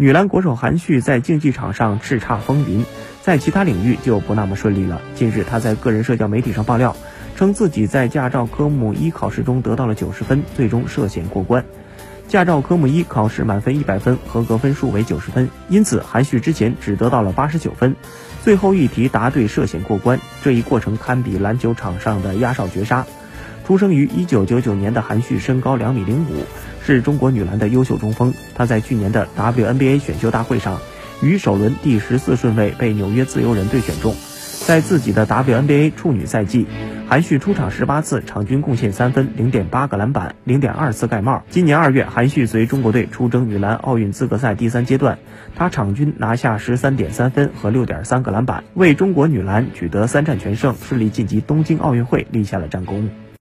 女篮国手韩旭在竞技场上叱咤风云，在其他领域就不那么顺利了。近日，她在个人社交媒体上爆料，称自己在驾照科目一考试中得到了九十分，最终涉险过关。驾照科目一考试满分一百分，合格分数为九十分，因此韩旭之前只得到了八十九分，最后一题答对涉险过关。这一过程堪比篮球场上的压哨绝杀。出生于一九九九年的韩旭身高两米零五。是中国女篮的优秀中锋，她在去年的 WNBA 选秀大会上，于首轮第十四顺位被纽约自由人队选中。在自己的 WNBA 处女赛季，韩旭出场十八次，场均贡献三分、零点八个篮板、零点二次盖帽。今年二月，韩旭随中国队出征女篮奥运资格赛第三阶段，她场均拿下十三点三分和六点三个篮板，为中国女篮取得三战全胜，顺利晋级东京奥运会立下了战功。